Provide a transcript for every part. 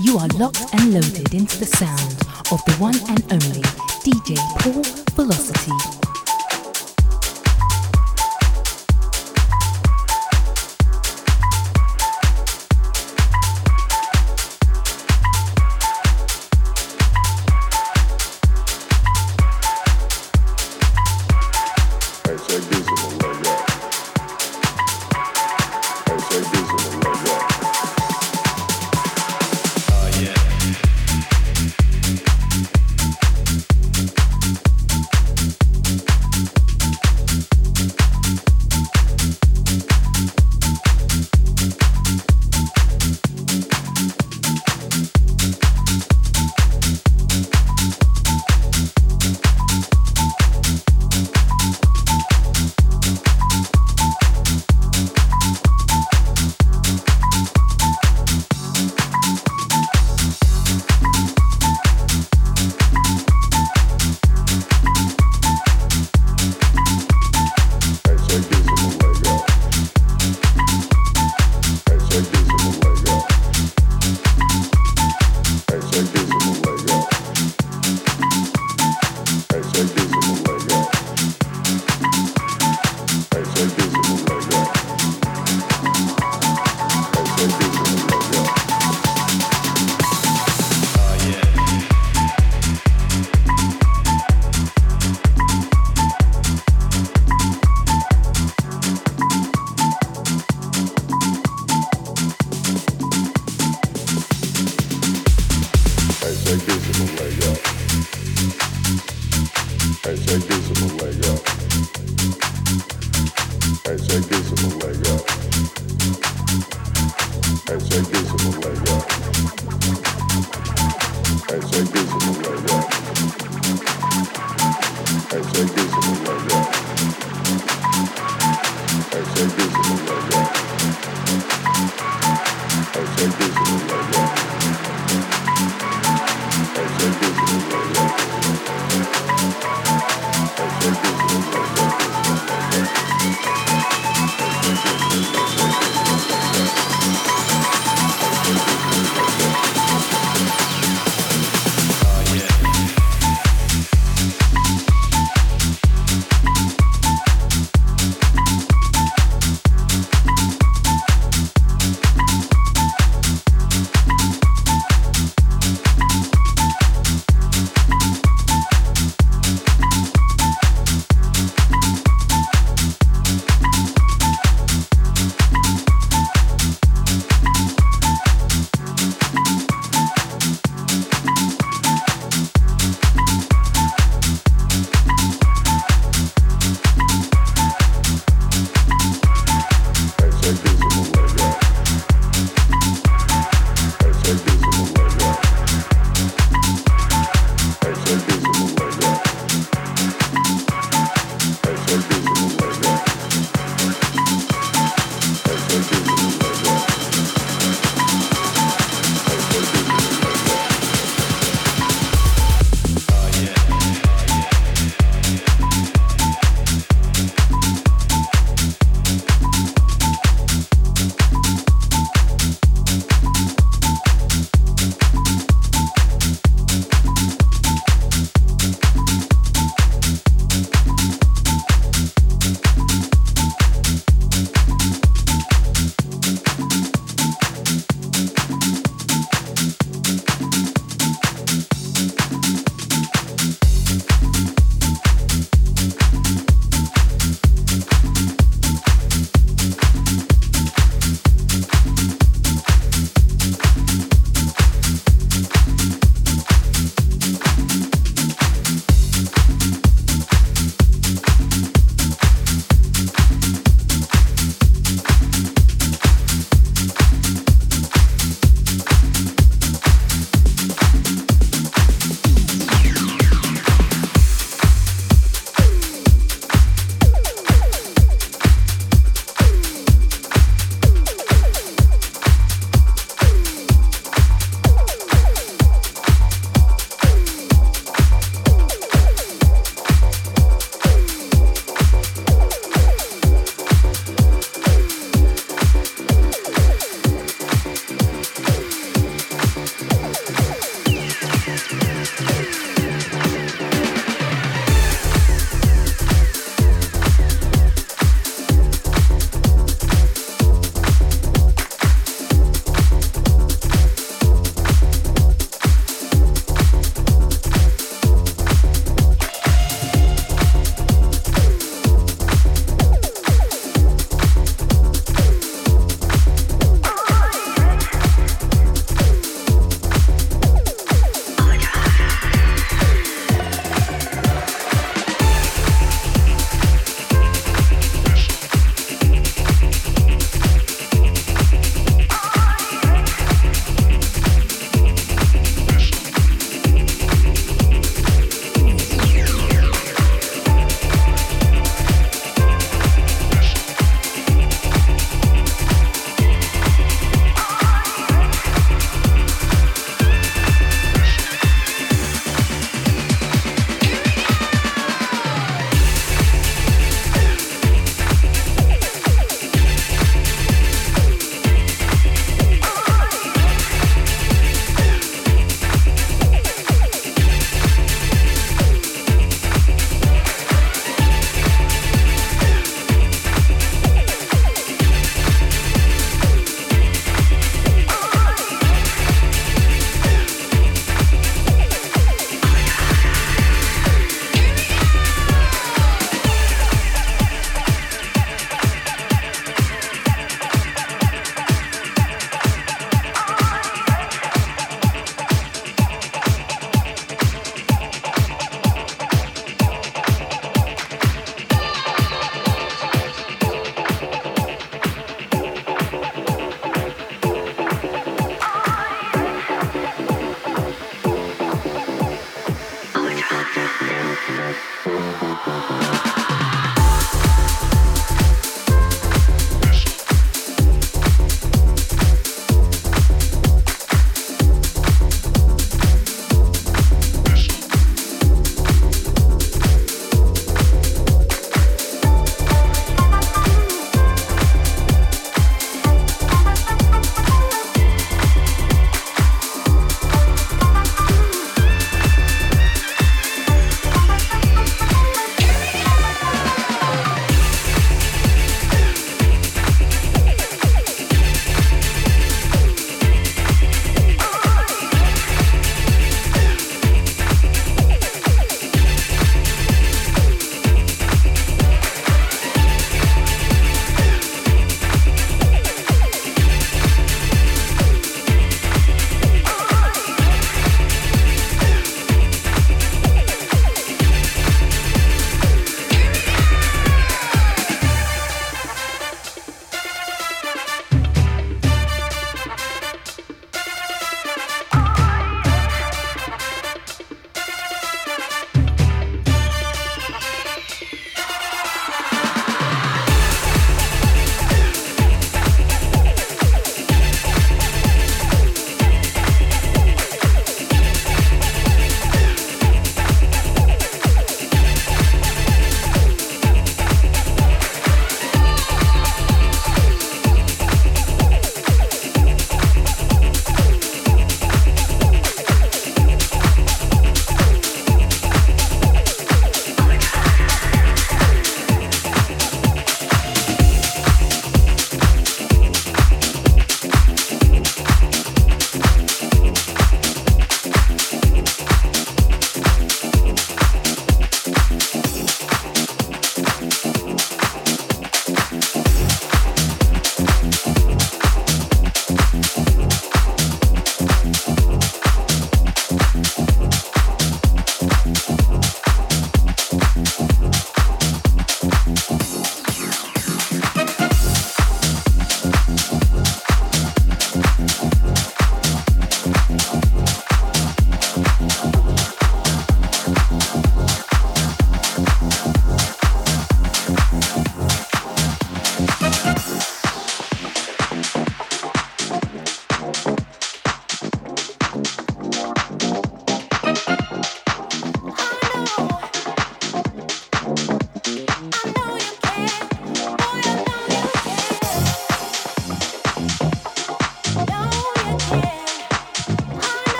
You are locked and loaded into the sound of the one and only DJ Paul Velocity.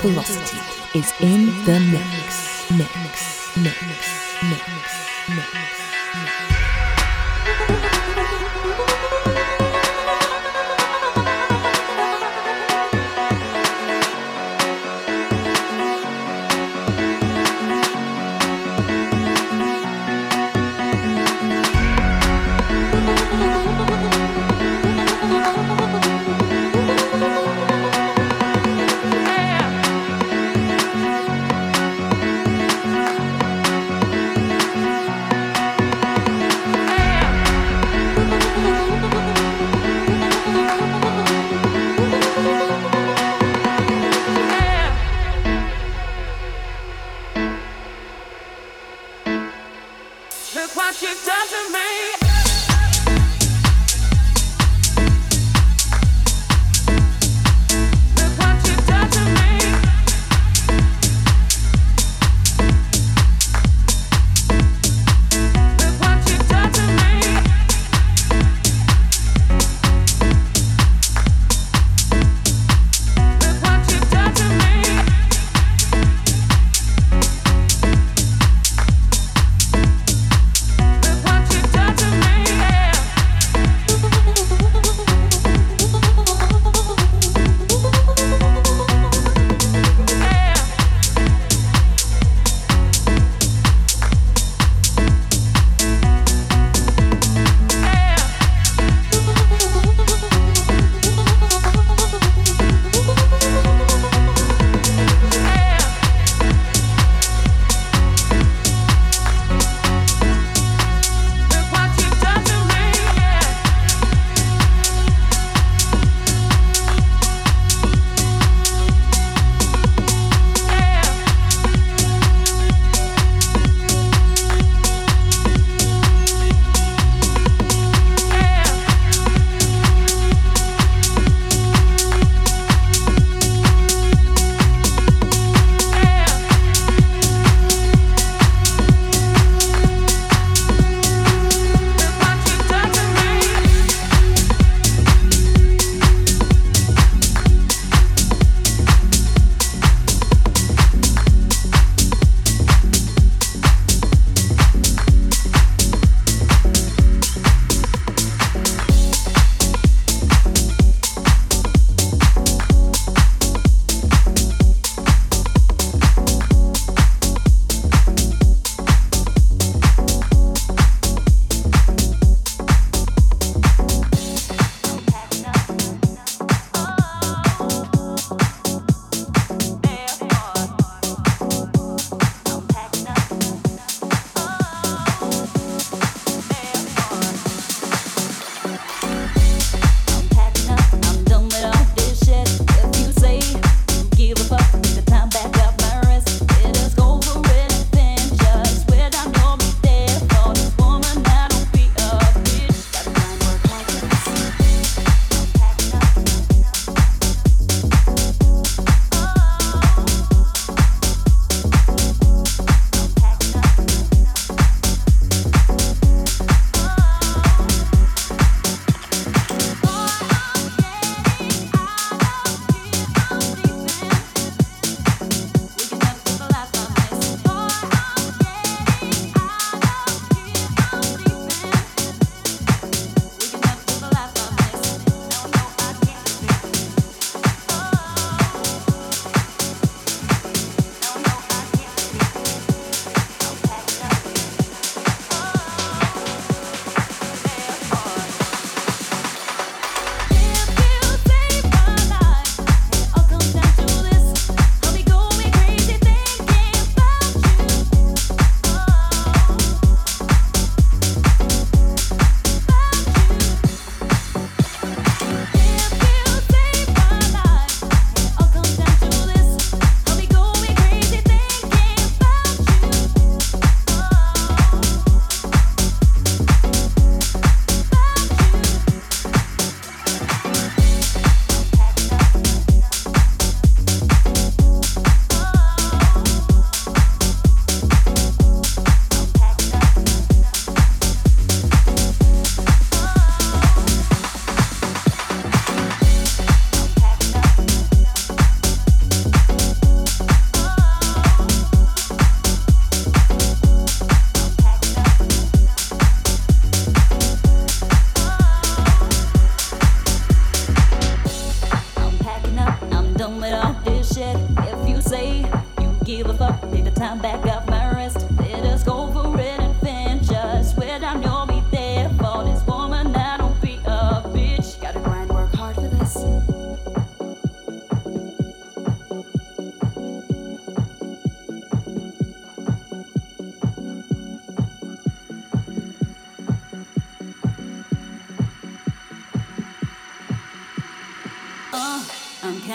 velocity is in the mix, mix, mix, mix. mix.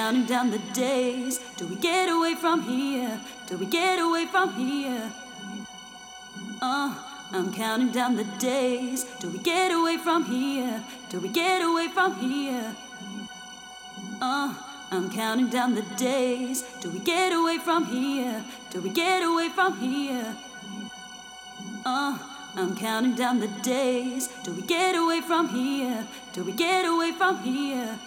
Counting down the days. Do we get away from here? Do we get away from here? Uh, I'm counting down the days. Do we get away from here? Do we get away from here? Uh, I'm counting down the days. Do we get away from here? Do we get away from here? Uh, I'm counting down the days. Do we get away from here? Do we get away from here?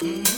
Mm-hmm.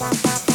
Bye.